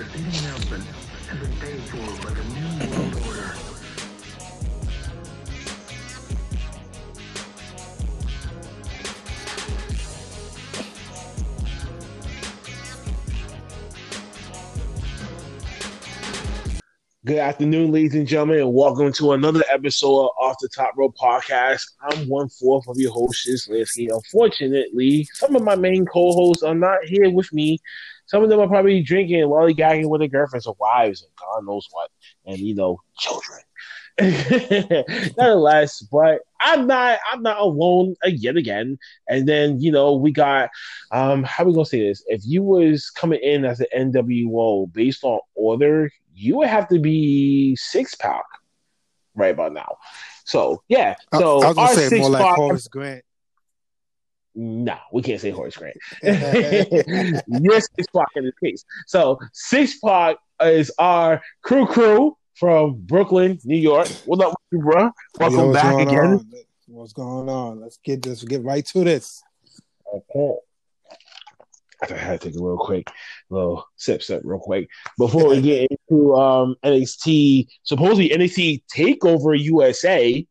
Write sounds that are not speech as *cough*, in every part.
Nelson has been paid for by the New World Order. Good afternoon, ladies and gentlemen, and welcome to another episode of Off the Top Ropes Podcast. I'm one fourth of your host, Lansky. Unfortunately, some of my main co-hosts are not here with me. Some of them are probably drinking and lollygagging with their girlfriends or wives and God knows what, and you know, children. *laughs* Nonetheless, but I'm not I'm not alone yet again. And then you know we got um how we gonna say this? If you was coming in as an NWO based on order, you would have to be six pack right about now. So yeah, so I, I was gonna say more like Horace Grant. No, we can't say Horace Grant. *laughs* You're six pack in this case. So six pack is our crew crew from Brooklyn, New York. What up, with you, bro? Welcome Yo, back going again. on? What's going on? Let's get this. Get right to this. Okay. I had to take a real quick little sip sip real quick before we get into um NXT supposedly NXT takeover USA.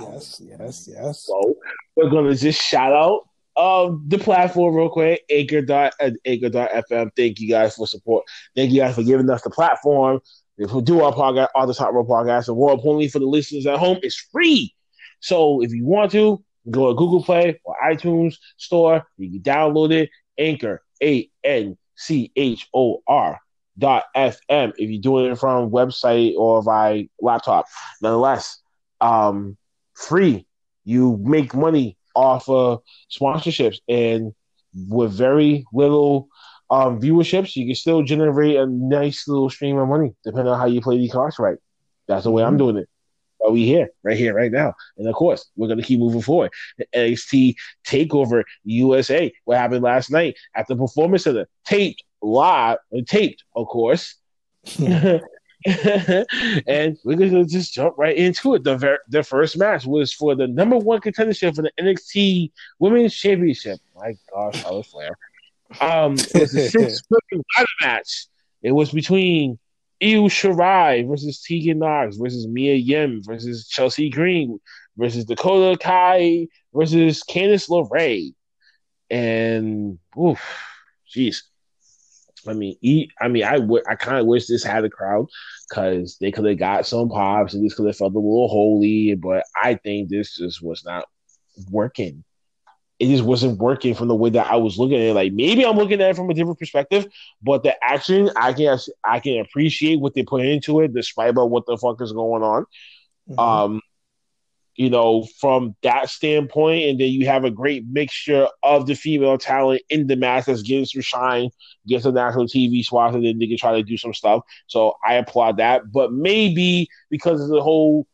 Yes, yes, yes. So we're gonna just shout out um the platform real quick, Anchor dot uh, Anchor.fm. Thank you guys for support. Thank you guys for giving us the platform. If we do our podcast, all the top row podcast, and more importantly for the listeners at home, it's free. So if you want to, go to Google Play or iTunes Store, you can download it. Anchor A N C H O R dot FM if you're doing it from website or via laptop. Nonetheless, um, free. You make money off of sponsorships, and with very little um, viewerships, you can still generate a nice little stream of money, depending on how you play these cards right. That's the way I'm doing it. Are we here, right here, right now? And of course, we're going to keep moving forward. The NXT Takeover USA, what happened last night at the Performance Center, taped live, and taped, of course. *laughs* *laughs* *laughs* and we're gonna just jump right into it. The ver- the first match was for the number one contendership for the NXT Women's Championship. My gosh, Charlotte Flair. Um, it was a six *laughs* women ladder match. It was between Io Shirai versus Tegan Knox versus Mia Yim versus Chelsea Green versus Dakota Kai versus Candice LeRae. And oof, jeez. I mean, e- I mean, I would, I kind of wish this had a crowd because they could have got some pops and this could have felt a little holy. But I think this just was not working. It just wasn't working from the way that I was looking at it. Like maybe I'm looking at it from a different perspective, but the action I can I can appreciate what they put into it, despite about what the fuck is going on. Mhm. Um, you know, from that standpoint, and then you have a great mixture of the female talent in the match that's getting some shine, get some national TV spots, and then they can try to do some stuff. So I applaud that. But maybe because of the whole,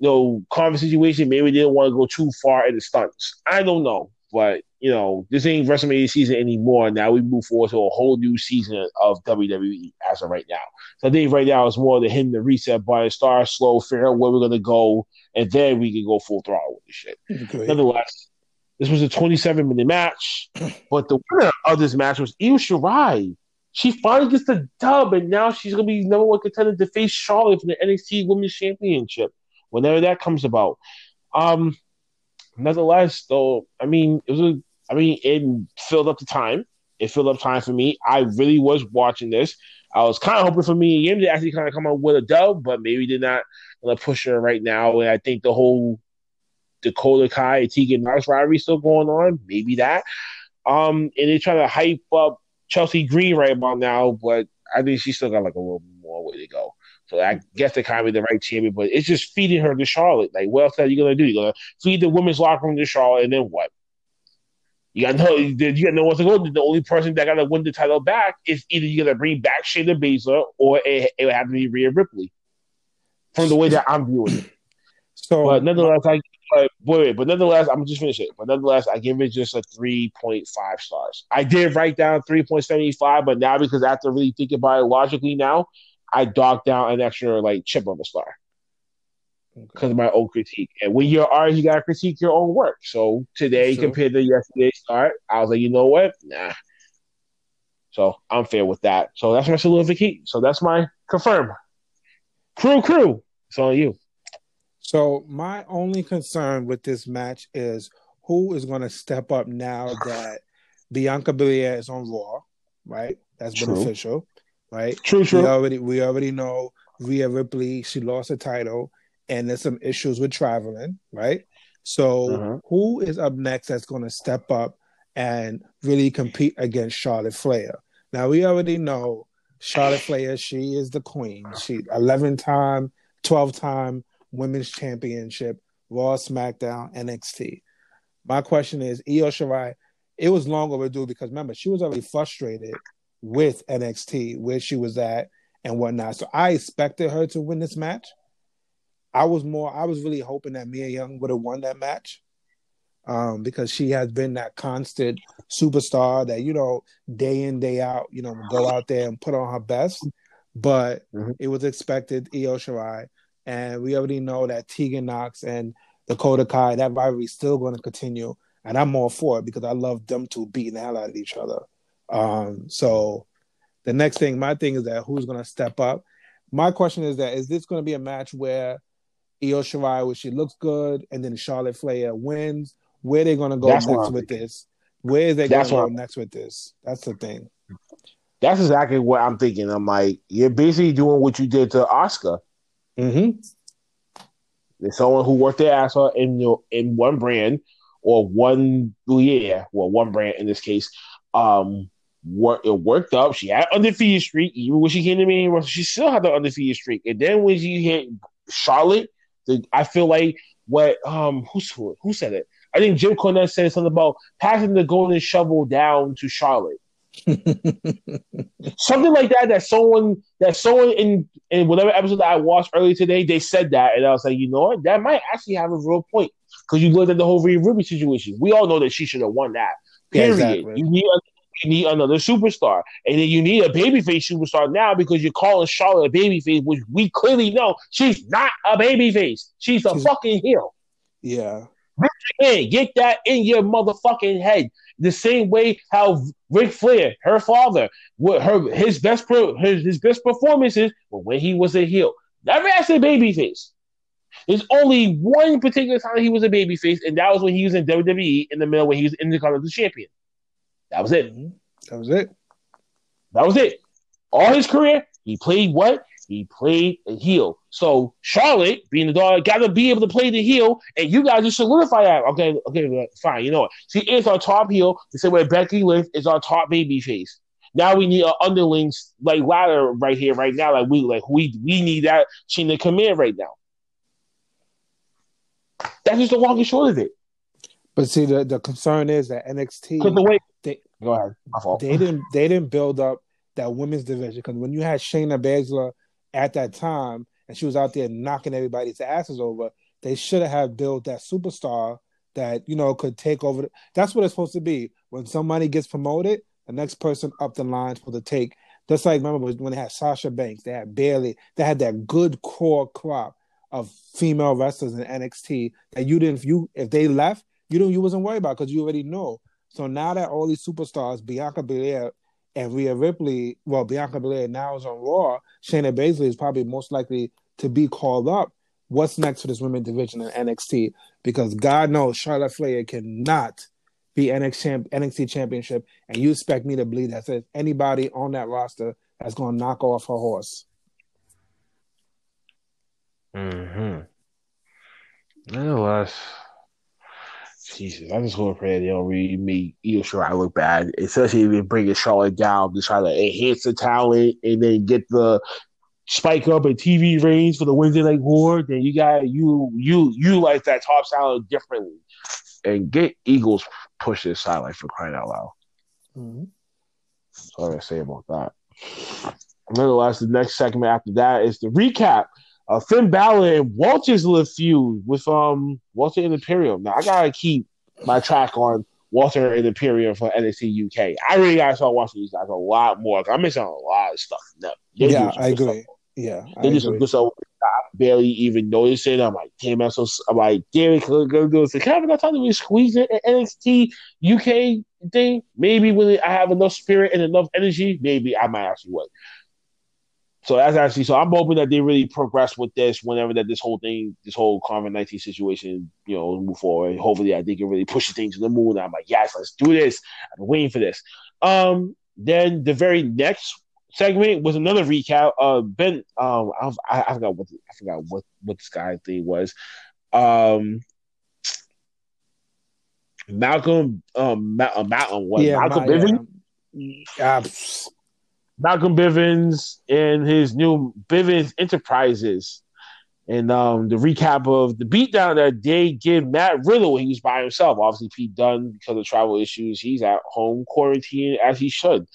you know, conference situation, maybe they didn't want to go too far in the stunts. I don't know. But, you know, this ain't WrestleMania season anymore. Now we move forward to a whole new season of WWE as of right now. So I think right now it's more to hit the reset button, start slow, figure out where we're going to go, and then we can go full throttle with the shit. Okay. Nonetheless, this was a 27 minute match, *clears throat* but the winner of this match was Io Shirai. She finally gets the dub, and now she's gonna be number one contender to face Charlotte for the NXT Women's Championship whenever that comes about. Um, nonetheless, though, I mean, it was a, I mean, it filled up the time. It filled up time for me. I really was watching this. I was kind of hoping for Mia Yim to actually kind of come up with a dub, but maybe they're not gonna push her right now. And I think the whole Dakota Kai and Tegan Knox rivalry still going on. Maybe that. Um, and they're trying to hype up Chelsea Green right about now, but I think she's still got like a little more way to go. So I guess they kind of be the right champion, but it's just feeding her to Charlotte. Like, what else are you gonna do? You're gonna feed the women's locker room to Charlotte, and then what? You got no, you got no one to go. The only person that got to win the title back is either you got to bring back Shayna Baszler or it, it would have to be Rhea Ripley. From the way that I'm viewing it. *clears throat* So, But nonetheless, I but wait, but nonetheless, I'm just finish it. But nonetheless, I give it just a three point five stars. I did write down three point seventy five, but now because I have to really think about it logically now, I docked down an extra like chip of a star because of my own critique. And when you're artist, you gotta critique your own work. So today Sure. compared to yesterday's start, I was like, you know what? Nah. So I'm fair with that. So that's my solidification. So that's my confirm. Crew, crew. It's on you. So my only concern with this match is who is going to step up now that Bianca Belair is on Raw, right? That's True. official, right? True, true. We already we already know Rhea Ripley. She lost the title, and there's some issues with traveling, right? So Mhm. who is up next that's going to step up and really compete against Charlotte Flair? Now we already know Charlotte Flair. She is the queen. She 11 time, 12 time women's championship, Raw, SmackDown, NXT. My question is, Io Shirai. It was long overdue because remember she was already frustrated with NXT where she was at and whatnot. So I expected her to win this match. I was more, I was really hoping that Mia Young would have won that match um, because she has been that constant superstar that, you know, day in, day out, you know, go out there and put on her best. But Mhm. it was expected Io Shirai. And we already know that Tegan Knox and Dakota Kai, that rivalry is still going to continue. And I'm all for it because I love them two beating the hell out of each other. Um, so the next thing, my thing is that who's going to step up? My question is that is this going to be a match where Io Shirai, where she looks good, and then Charlotte Flair wins? Where they going to go That's next with this? Where is they going to go I'm- next with this? That's the thing. That's exactly what I'm thinking. I'm like, you're basically doing what you did to Asuka. Mm-hmm. There's someone who worked their ass off in your in one brand or one yeah, well, one brand in this case. Um, work it worked up. She had undefeated streak. Even when she came to me, she still had the undefeated streak. And then when she hit Charlotte, the, I feel like what um who's who, who said it? I think Jim Cornette said something about passing the golden shovel down to Charlotte. *laughs* something like that that someone that someone in in whatever episode that I watched earlier today they said that and I was like you know what that might actually have a real point because you looked at the whole Rhea Ripley situation we all know that she should have won that period exactly. you need you need another superstar and then you need a babyface superstar now because you're calling Charlotte a babyface which we clearly know she's not a babyface she's a She's- fucking heel yeah. in. Get that in your motherfucking head. The same way how Ric Flair, her father, what her his best pro, his, his best performances were when he was a heel. Never as a babyface. There's only one particular time he was a babyface, and that was when he was in WWE in the middle when he was in the colors Intercontinental Champion. That was it. That was it. That was it. All his career, he played what? He played a heel. So Charlotte, being the daughter, got to be able to play the heel, and you guys just solidify that. Okay, okay, fine. You know what? She is our top heel. The same way Becky Lynch is our top baby face. Now we need an underlings like ladder right here, right now. Like we, like we, we need that to come in right now. That's just the long and short of it. But see, the, the concern is that NXT the way, They- go ahead, my fault. they didn't they didn't build up that women's division because when you had Shayna Baszler at that time and she was out there knocking everybody's asses over, they should have built that superstar that you know could take over. The, that's what it's supposed to be. When somebody gets promoted, the next person up the line for supposed to take. Just like remember when they had Sasha Banks, they had barely they had that good core crop of female wrestlers in NXT that you didn't you if they left you didn't you wasn't worried about because you already know. So now that all these superstars, Bianca Belair and Rhea Ripley, well, Bianca Belair now is on Raw. Shayna Baszler is probably most likely to be called up. What's next for this women division in NXT? Because God knows Charlotte Flair cannot be NXT, champ- NXT championship, and you expect me to believe that there's anybody on that roster that's going to knock off her horse. Mm-hmm. Nonetheless, Jesus, I just hope pray they don't really make sure I look bad, especially if they bring a Charlotte down to try to enhance the talent and then get the spike up in TV ratings for the Wednesday Night War. Then you got you you utilize that top talent differently and get Eagles push this sideline for crying out loud. Mm-hmm. That's all I say about that. Nonetheless, the next segment after that is the recap of Finn Balor and Walter's little feud with um Walter and Imperium. Now I gotta keep my track on Walter and Imperium for NXT UK. I really gotta start watching these guys a lot more. I'm missing a lot of stuff. No, Yeah, I agree. Yeah, They do some agree. good stuff. I barely even notice it. I'm like, damn, I'm so. I'm like, damn, it, gonna do. So can I have enough time to really squeeze it at NXT UK thing? Maybe when I have enough spirit and enough energy, maybe I might actually win. So that's actually so. I'm hoping that they really progress with this whenever that this whole thing, this whole COVID nineteen situation, you know, move forward. Hopefully, I think it really pushes things to the moon. I'm like, yes, let's do this. I've been waiting for this. Um, then the very next segment was another recap. Uh, Ben, um, I, I forgot what I forgot what what this guy thing was. Um, Malcolm, um, Ma- uh, Malcolm, what? Yeah, Malcolm my- Bivens. yeah. Ah, pfft. Malcolm Bivens and his new Bivens Enterprises. And um, the recap of the beatdown that they give Matt Riddle, he was by himself. Obviously, Pete Dunne, because of travel issues, he's at home quarantining as he should.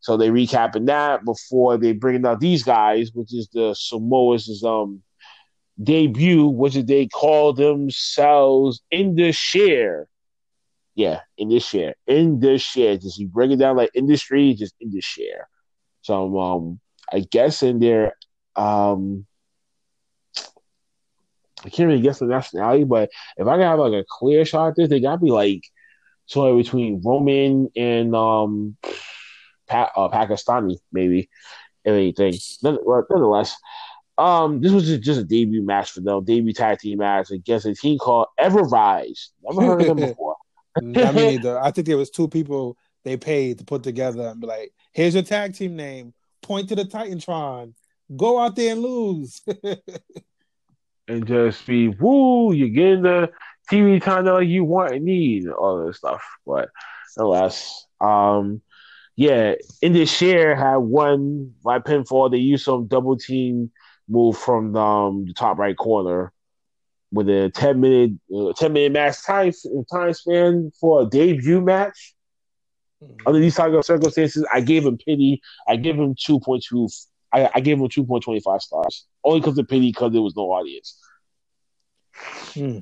So they recapping that before they bring out these guys, which is the Samoa's um debut, which is they call themselves Indus Sher. Yeah, Indus Sher. In the share. Just you break it down like industry, just Indus Sher. So um I guess in their um I can't really guess the nationality, but if I can have like a clear shot at this, they gotta be like somewhere between Roman and um pa- uh, Pakistani, maybe, if anything. Nonetheless, um, this was just, just a debut match for them, debut tag team match against a team called Everrise. Never heard of them *laughs* before. I mean. *laughs* I think there was two people they paid to put together and be like, "Here's your tag team name. Point to the Titantron. Go out there and lose." *laughs* and just be woo, you're getting the TV time that you want and need, all this stuff. But nonetheless, um, yeah, Indus Sher had one by pinfall. They used some double team move from um, the top right corner with a ten minute uh, ten minute match time time span for a debut match. Under these type of circumstances, I gave him pity. I gave him two point two. I, I gave him two point twenty five stars only because of pity because there was no audience. Hmm.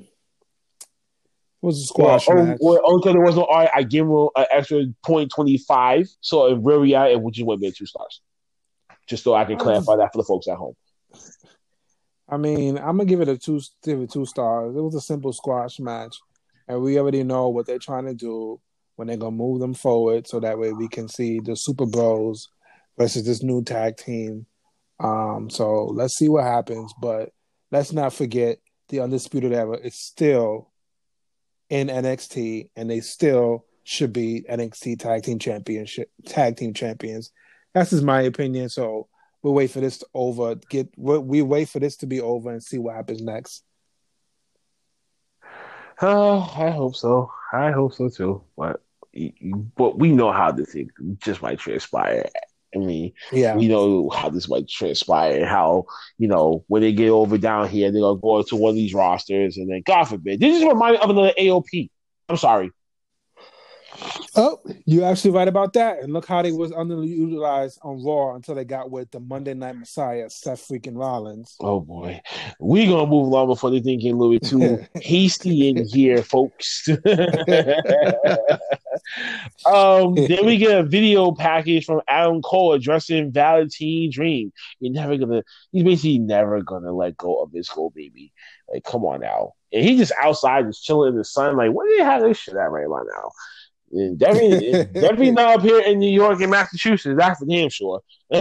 It was Well, squash only, match. well, only because there was no audience, I gave him an extra point twenty five. So in real reality, it would just have been two stars. Just so I can clarify that for the folks at home. I mean, I'm gonna give it a two, give it two stars. It was a simple squash match, and we already know what they're trying to do when they're gonna move them forward, so that way we can see the Super Bros versus this new tag team. Um, so let's see what happens, but let's not forget the undisputed era is still in NXT, and they still should be NXT Tag Team Championship Tag Team Champions. That's just my opinion. So we'll wait for this to over. Get we wait for this to be over and see what happens next. Oh, *sighs* I hope so. I hope so too. But but we know how this thing just might transpire. I mean, Yeah, we know how this might transpire. How you know when they get over down here, they're gonna go to one of these rosters, and then God forbid, this just remind me of another AOP. I'm sorry. Oh, you're actually right about that. And look how they was underutilized on Raw until they got with the Monday Night Messiah, Seth freaking Rollins. Oh boy, we gonna move along before they think get a little bit too *laughs* hasty in here, folks. *laughs* um, then we get a video package from Adam Cole addressing Velveteen Dream. You're never gonna. He's basically never gonna let go of his whole baby. Like, come on now. And he's just outside, just chilling in the sun. Like, where do you have this shit at right now? And definitely, *laughs* definitely not up here in New York and Massachusetts. That's for damn sure. *laughs*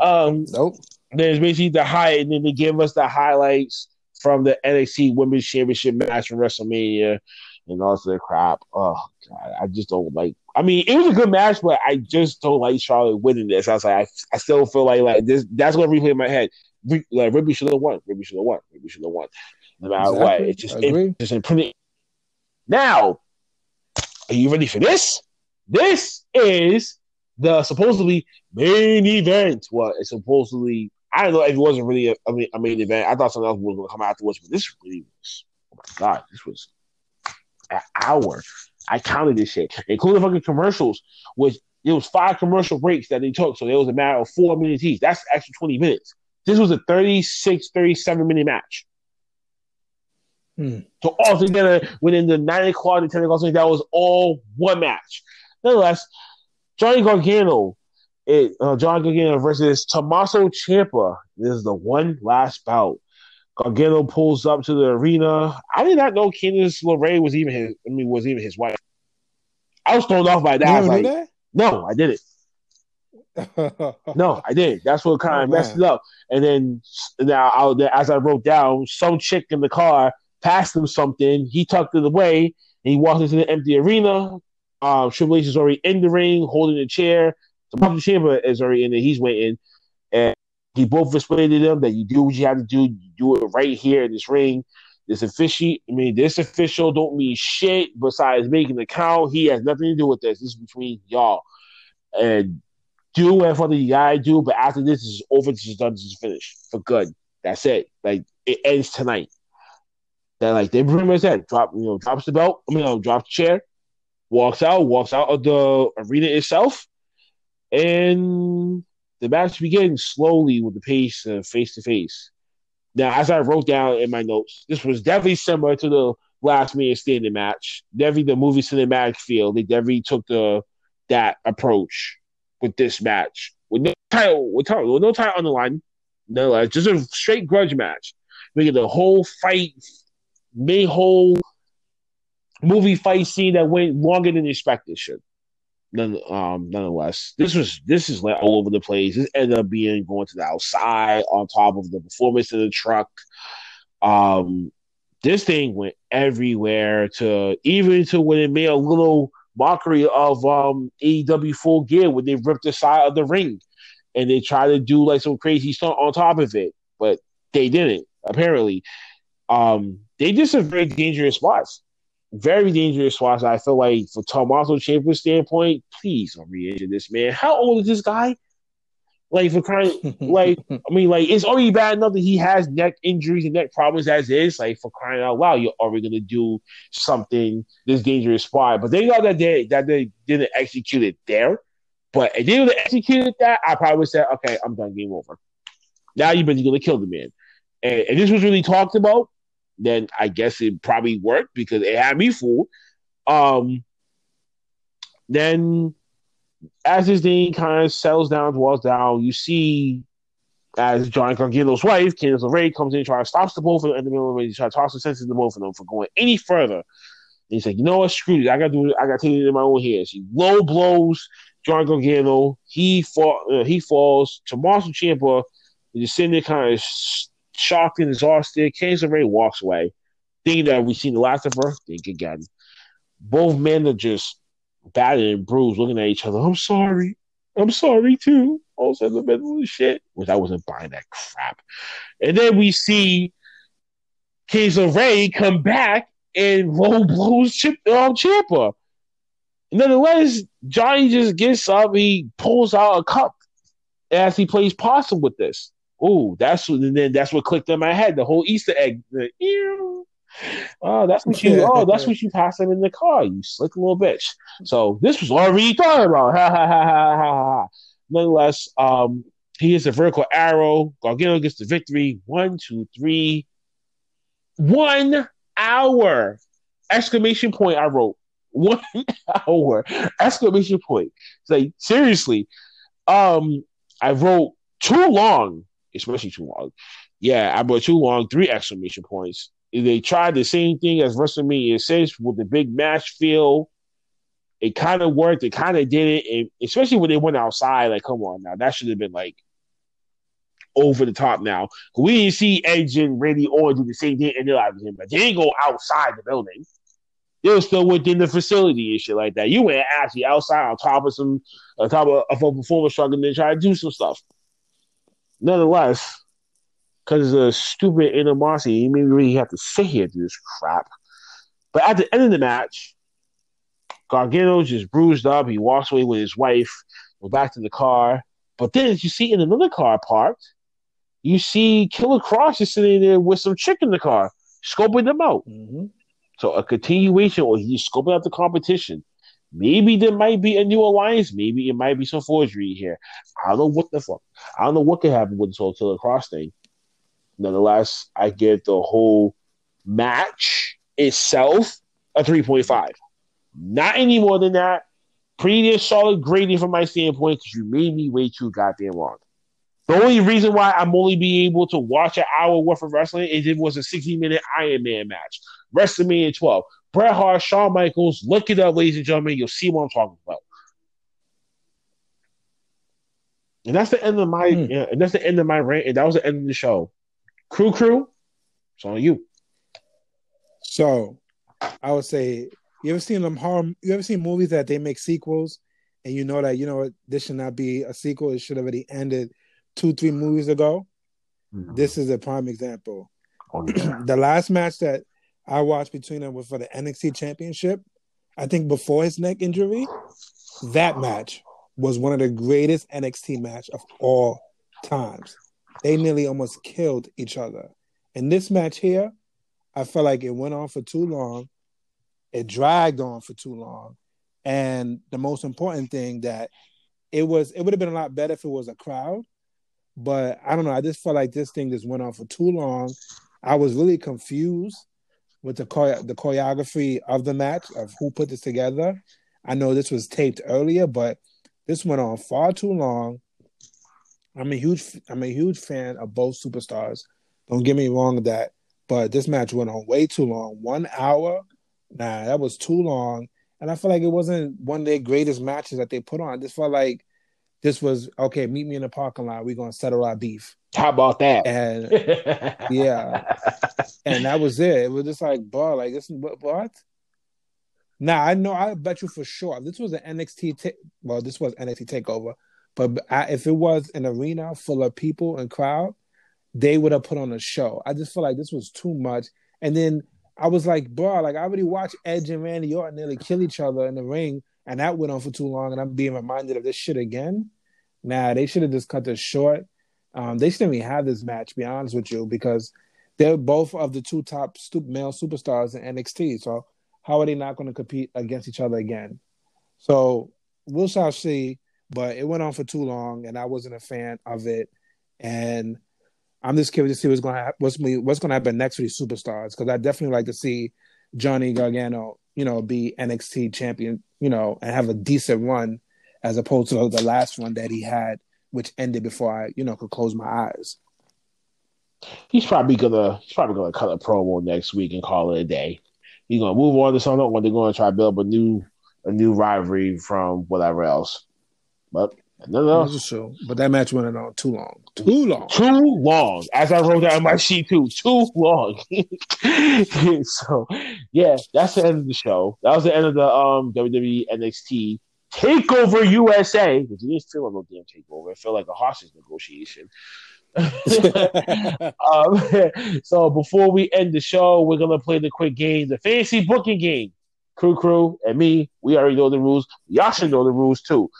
Um, Nope. there's basically the high, and then they give us the highlights from the NXT Women's Championship match from WrestleMania and all the crap. Oh god, I just don't like. I mean, it was a good match, but I just don't like Charlotte winning this. I was like, I, I still feel like like this. That's going to replay in my head. Re, like Ruby should have won. Ruby should have won. Ruby should have won. No matter what, Exactly. it just it just imprinted. Now, are you ready for this? This is the supposedly main event. Well, it's supposedly I don't know if it wasn't really a, a, main- a main event. I thought something else was going to come afterwards, but this really was. Oh my god, this was an hour. I counted this shit, including fucking commercials. Which it was five commercial breaks that they took, so it was a matter of four minutes each. That's extra twenty minutes. This was a 36, 37 minute match. Hmm. So altogether, within the nine o'clock and ten o'clock, that was all one match. Nonetheless, Johnny Gargano it uh, John Gargano versus Tommaso Ciampa. This is the one last bout. Gargano pulls up to the arena. I did not know Candice LeRae was even his. I mean, was even his wife. I was thrown off by that. You I was like, knew no, I didn't. No, I didn't. That's what kind Oh, of messed man. it up. And then now, I, as I wrote down, some chick in the car passed him something. He tucked it away, and he walked into the empty arena. Um, Triple H is already in the ring, holding a chair. The Chamber is already in there. He's waiting, and he both to them that you do what you have to do. You do it right here in this ring. This official, I mean, this official don't mean shit besides making the count. He has nothing to do with this. This is between y'all. And do whatever you gotta do, but after this is over, this is done, this is finished for good. That's it. Like it ends tonight. That like they pretty much said, drop you know, drops the belt, I mean, no, drops the chair, walks out, walks out of the arena itself, and the match begins slowly with the pace of face to face. Now, as I wrote down in my notes, this was definitely similar to the last man standing match. Definitely the movie cinematic feel. They definitely took the that approach with this match. With no title, with, title, with no title on the line, no, uh, just a straight grudge match. Making the whole fight, main whole movie fight scene that went longer than expected should. None, um, nonetheless, this was this is like all over the place. This ended up being going to the outside on top of the performance in the truck. Um, this thing went everywhere to even to when it made a little mockery of um AEW Full Gear when they ripped the side of the ring and they tried to do like some crazy stunt on top of it, but they didn't apparently. Um, they did some very dangerous spots, very dangerous spots. I feel like for Tommaso Ciampa's standpoint, please don't re-injure this man. How old is this guy? Like for crying, *laughs* like I mean, like it's already bad enough that he has neck injuries and neck problems as is. Like for crying out loud, you're already gonna do something this dangerous spot. But they know that they that they didn't execute it there. But if they would have executed that, I probably would say, okay, I'm done. Game over. Now you've been gonna kill the man. And if this was really talked about, then I guess it probably worked because it had me fooled. Um, then as this thing kind of settles down, dwells down, you see as John Gargano's wife, Candice LeRae, comes in, tries to stop the both of them in the middle of try to toss the sense to both of them for going any further. And he's like, you know what, screw it. I gotta do it, I gotta take it in my own hands. He low blows John Gargano, he fall, uh, he falls. Tommaso Ciampa is just sitting there kind of shocked and exhausted. Candice LeRae walks away, thinking that we've seen the last of her. Think again. Both men are just battered and bruised, looking at each other. I'm sorry. I'm sorry too. Also in the middle of the shit, which I wasn't buying that crap. And then we see Candice Ray come back and low *laughs* blows Chip um, Ciampa. Nonetheless, Johnny just gets up, he pulls out a cup as he plays possum with this. Ooh, that's what, and then that's what clicked in my head. The whole Easter egg. The. Oh, that's what you. Oh, that's what you pass him in the car. You slick little bitch. So this was already thought about. Ha ha ha ha ha ha. Nonetheless, um, he hits a vertical arrow. Gargano gets the victory. One, two, three. One hour! Exclamation point! I wrote one *laughs* hour! Exclamation point! It's like seriously. Um, I wrote too long, especially too long. Yeah, I too long. Three exclamation points. They tried the same thing as WrestleMania six with the big match feel. It kind of worked. It kind of did it, and especially when they went outside. Like, come on now, that should have been like over the top. Now we didn't see Edge and Randy Orton do the same thing in their lives, but they didn't go outside the building. They were still within the facility and shit like that. You went actually outside on top of some, on top of, of a performance struggle, and then try to do some stuff. Nonetheless, because of the stupid animosity, you maybe really have to sit here through this crap. But at the end of the match, Gargano just bruised up. He walks away with his wife, goes back to the car. But then, as you see in another car parked, you see Killer Kross is sitting there with some chick in the car, scoping them out. Mm-hmm. So a continuation, or he's scoping out the competition. Maybe there might be a new alliance. Maybe it might be some forgery here. I don't know what the fuck. I don't know what could happen with this whole Killer Kross thing. Nonetheless, I give the whole match itself a 3.5. Not any more than that. pretty solid grading from my standpoint because you made me way too goddamn long. The only reason why I'm only being able to watch an hour worth of wrestling is it was a 60 minute Iron Man match. WrestleMania 12. Bret Hart, Shawn Michaels. Look it up, ladies and gentlemen. You'll see what I'm talking about. And that's the end of my Hmm. yeah, and that's the end of my rant. And that was the end of the show. Crew crew, it's on you. So, I would say, you ever seen them horror? You ever seen movies that they make sequels, and you know that you know what this should not be a sequel. It should have already ended two, three movies ago. This is a prime example. Oh, *clears throat* yeah. the last match that I watched between them was for the NXT Championship. I think before his neck injury, that match was one of the greatest NXT match of all times. They nearly almost killed each other. And this match here, I felt like it went on for too long. It dragged on for too long. And the most important thing that it was, it would have been a lot better if it was a crowd. But I don't know. I just felt like this thing just went on for too long. I was really confused with the chore- the choreography of the match of who put this together. I know this was taped earlier, but this went on far too long. I'm a huge I'm a huge fan of both superstars. Don't get me wrong with that, but this match went on way too long. One hour, nah, that was too long. And I feel like it wasn't one of their greatest matches that they put on. I just felt like this was okay. Meet me in the parking lot. We're gonna settle our beef. How about that? And *laughs* yeah, and that was it. It was just like, bro, like this, what? what? Now I know. I bet you for sure. This was an NXT. Ta- well, this was NXT Takeover, but I, if it was an arena full of people and crowd, they would have put on a show. I just feel like this was too much. And then I was like, bro, like I already watched Edge and Randy Orton nearly kill each other in the ring, and that went on for too long. And I'm being reminded of this shit again. Nah, they should have just cut this short. Um, they shouldn't even have this match. Be honest with you, because they're both of the two top male superstars in NXT. So how are they not going to compete against each other again? So we'll shall see. But it went on for too long, and I wasn't a fan of it. And I'm just curious to see what's going to what's what's going to happen next for these superstars because I definitely like to see Johnny Gargano, you know, be NXT champion, you know, and have a decent run as opposed to the last one that he had, which ended before I, you know, could close my eyes. he's probably gonna he's probably gonna cut a promo next week and call it a day. He's gonna move on to something when they're gonna try to build a new a new rivalry from whatever else. But no, no, That's true, but that match went on too long, too long. too long. As I wrote down my sheet too, too long. *laughs* so yeah, that's the end of the show. That was the end of the um WWE NXT Takeover USA. It didn't feel like no damn takeover. It felt like a hostage negotiation. *laughs* *laughs* um, so before we end the show, we're gonna play the quick game, the fantasy booking game. Crew Crew and me, we already know the rules. Y'all should know the rules too.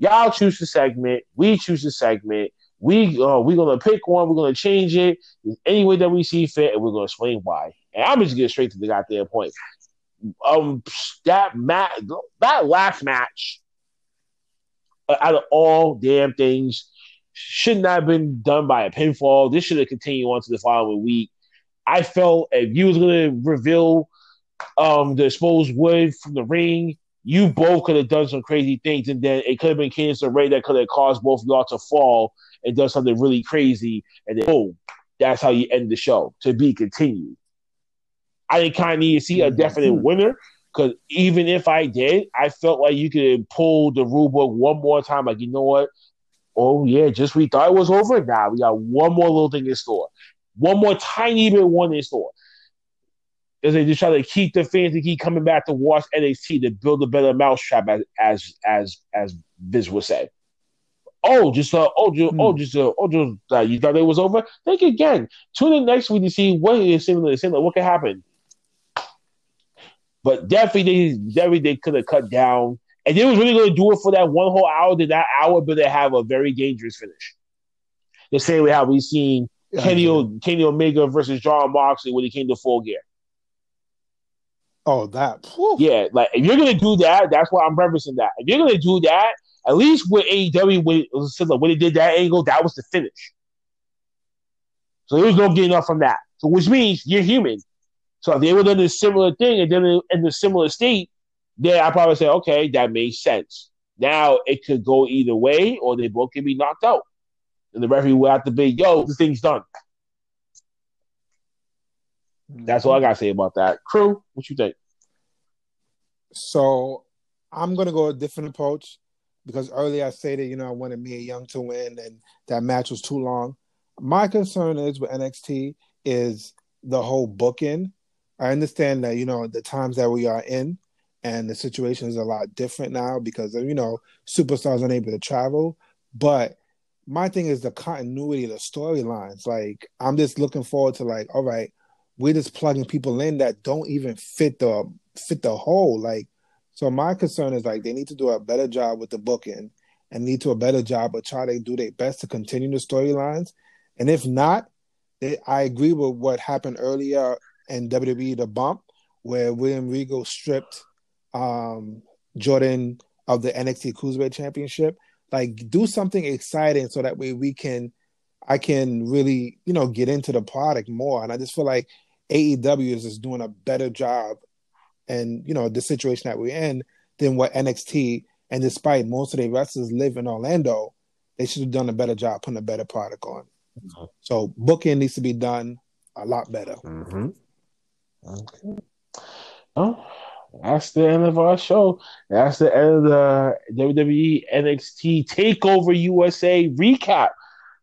Y'all choose the segment. We choose the segment. We uh, we're gonna pick one. We're gonna change it any way that we see fit, and we're gonna explain why. And I'm just get straight to the goddamn point. Um, that match, that last match, uh, out of all damn things, should not have been done by a pinfall. This should have continued on to the following week. I felt if you was gonna reveal um the exposed wood from the ring, you both could have done some crazy things, and then it could have been Candice LeRae that could have caused both of y'all to fall and done something really crazy, and then boom, that's how you end the show to be continued. I didn't kind of need to see a definite winner because even if I did, I felt like you could pull the rule book one more time. Like, you know what? Oh yeah, just we thought it was over. Now we got one more little thing in store, one more tiny bit one in store. Is they just try to keep the fans to keep coming back to watch NXT to build a better mousetrap, as as as as Biz would say. Oh, just uh, oh, just, oh, just uh, oh, just uh, you thought it was over? Think again. Tune in next week to see what is similar, similar, what can happen. But definitely, they definitely they could have cut down, and they was really going to do it for that one whole hour. Then that hour, but they have a very dangerous finish. The same way how we seen Kenny, o- Kenny Omega versus Jon Moxley when he came to full gear. Oh, that. Whew. Yeah, like if you're gonna do that, that's why I'm referencing that. If you're gonna do that, at least with AEW when, when they did that angle, that was the finish. So there was no getting up from that. So which means you're human. So if they have done a similar thing and then in a similar state, then I probably say, okay, that makes sense. Now it could go either way, or they both can be knocked out, and the referee will have to be, yo, this thing's done. That's all I gotta say about that. Crew, what you think? So I'm gonna go a different approach because earlier I that you know I wanted Mia Young to win and that match was too long. My concern is with NXT is the whole booking. I understand that you know the times that we are in and the situation is a lot different now because you know superstars unable to travel. But my thing is the continuity of the storylines. Like I'm just looking forward to like, all right, we're just plugging people in that don't even fit the fit the hole. Like, so my concern is like they need to do a better job with the booking and need to a better job of try to do their best to continue the storylines. And if not, they, I agree with what happened earlier in WWE the bump where William Regal stripped um, Jordan of the NXT Cruiserweight Championship. Like, do something exciting so that way we can, I can really, you know, get into the product more. And I just feel like AEW is just doing a better job and you know the situation that we're in than what NXT and despite most of the wrestlers live in Orlando, they should have done a better job putting a better product on. Mm-hmm. So booking needs to be done a lot better. Mm-hmm. Okay. Oh, that's the end of our show. That's the end of the WWE NXT Takeover USA recap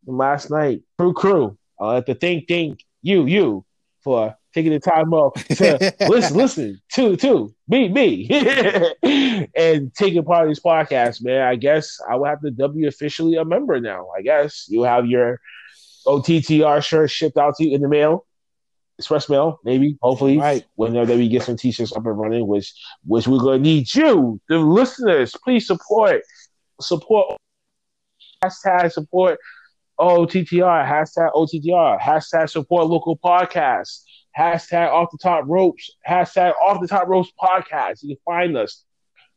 from last night. Crew, crew. I'll have to thank, thank you, you for taking the time off to *laughs* listen, listen to to me, me, *laughs* and taking part of this podcast, man. I guess I will have to W officially a member now. I guess you have your OTTR shirt shipped out to you in the mail, express mail, maybe, hopefully, right. whenever we get some t-shirts up and running, which which we're gonna need you, the listeners, please support, support, hashtag support OTTR, hashtag OTTR, hashtag support local podcasts, hashtag off the top ropes, hashtag off the top ropes podcast. You can find us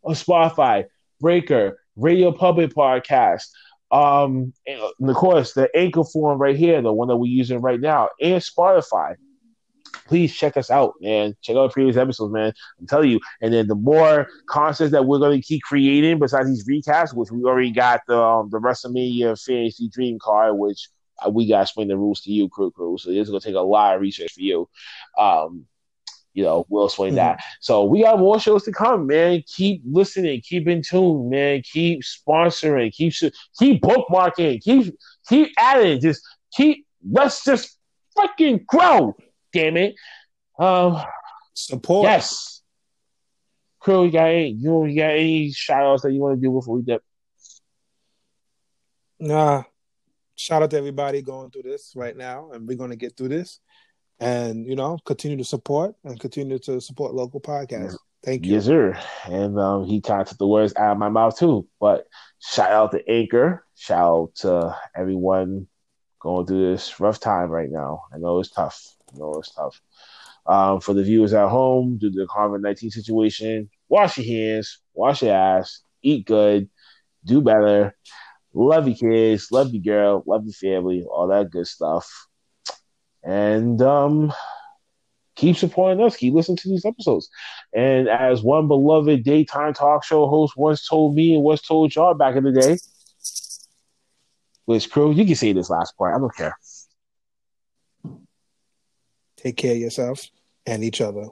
on Spotify, Breaker, Radio Public Podcast, um, and of course the anchor form right here, the one that we're using right now, and Spotify. Please check us out, man. Check out the previous episodes, man. I'm telling you. And then the more concepts that we're going to keep creating, besides these recaps, which we already got the um, the WrestleMania Fantasy Dream card, which uh, we got to explain the rules to you, crew crew. So this is going to take a lot of research for you. Um, you know, we'll explain mm-hmm. that. So we got more shows to come, man. Keep listening, keep in tune, man. Keep sponsoring, keep keep bookmarking, keep keep adding. Just keep. Let's just fucking grow. Damn it. Um, support. Yes. Crew, you got any? You, you got any shout outs that you want to do before we dip? Nah. Shout out to everybody going through this right now, and we're going to get through this and you know continue to support and continue to support local podcasts. Thank you. Yes, sir. And um, he kind of took the words out of my mouth too. But shout out to Anchor. Shout out to everyone going through this rough time right now. I know it's tough. I know it's tough. Um, for the viewers at home, due to the COVID nineteen situation, wash your hands, wash your ass, eat good, do better. Love your kids, love your girl, love your family, all that good stuff and um, keep supporting us. Keep listening to these episodes. And as one beloved daytime talk show host once told me and once told y'all back in the day, Liz Crew, you can say this last part. I don't care. Take care of yourself and each other.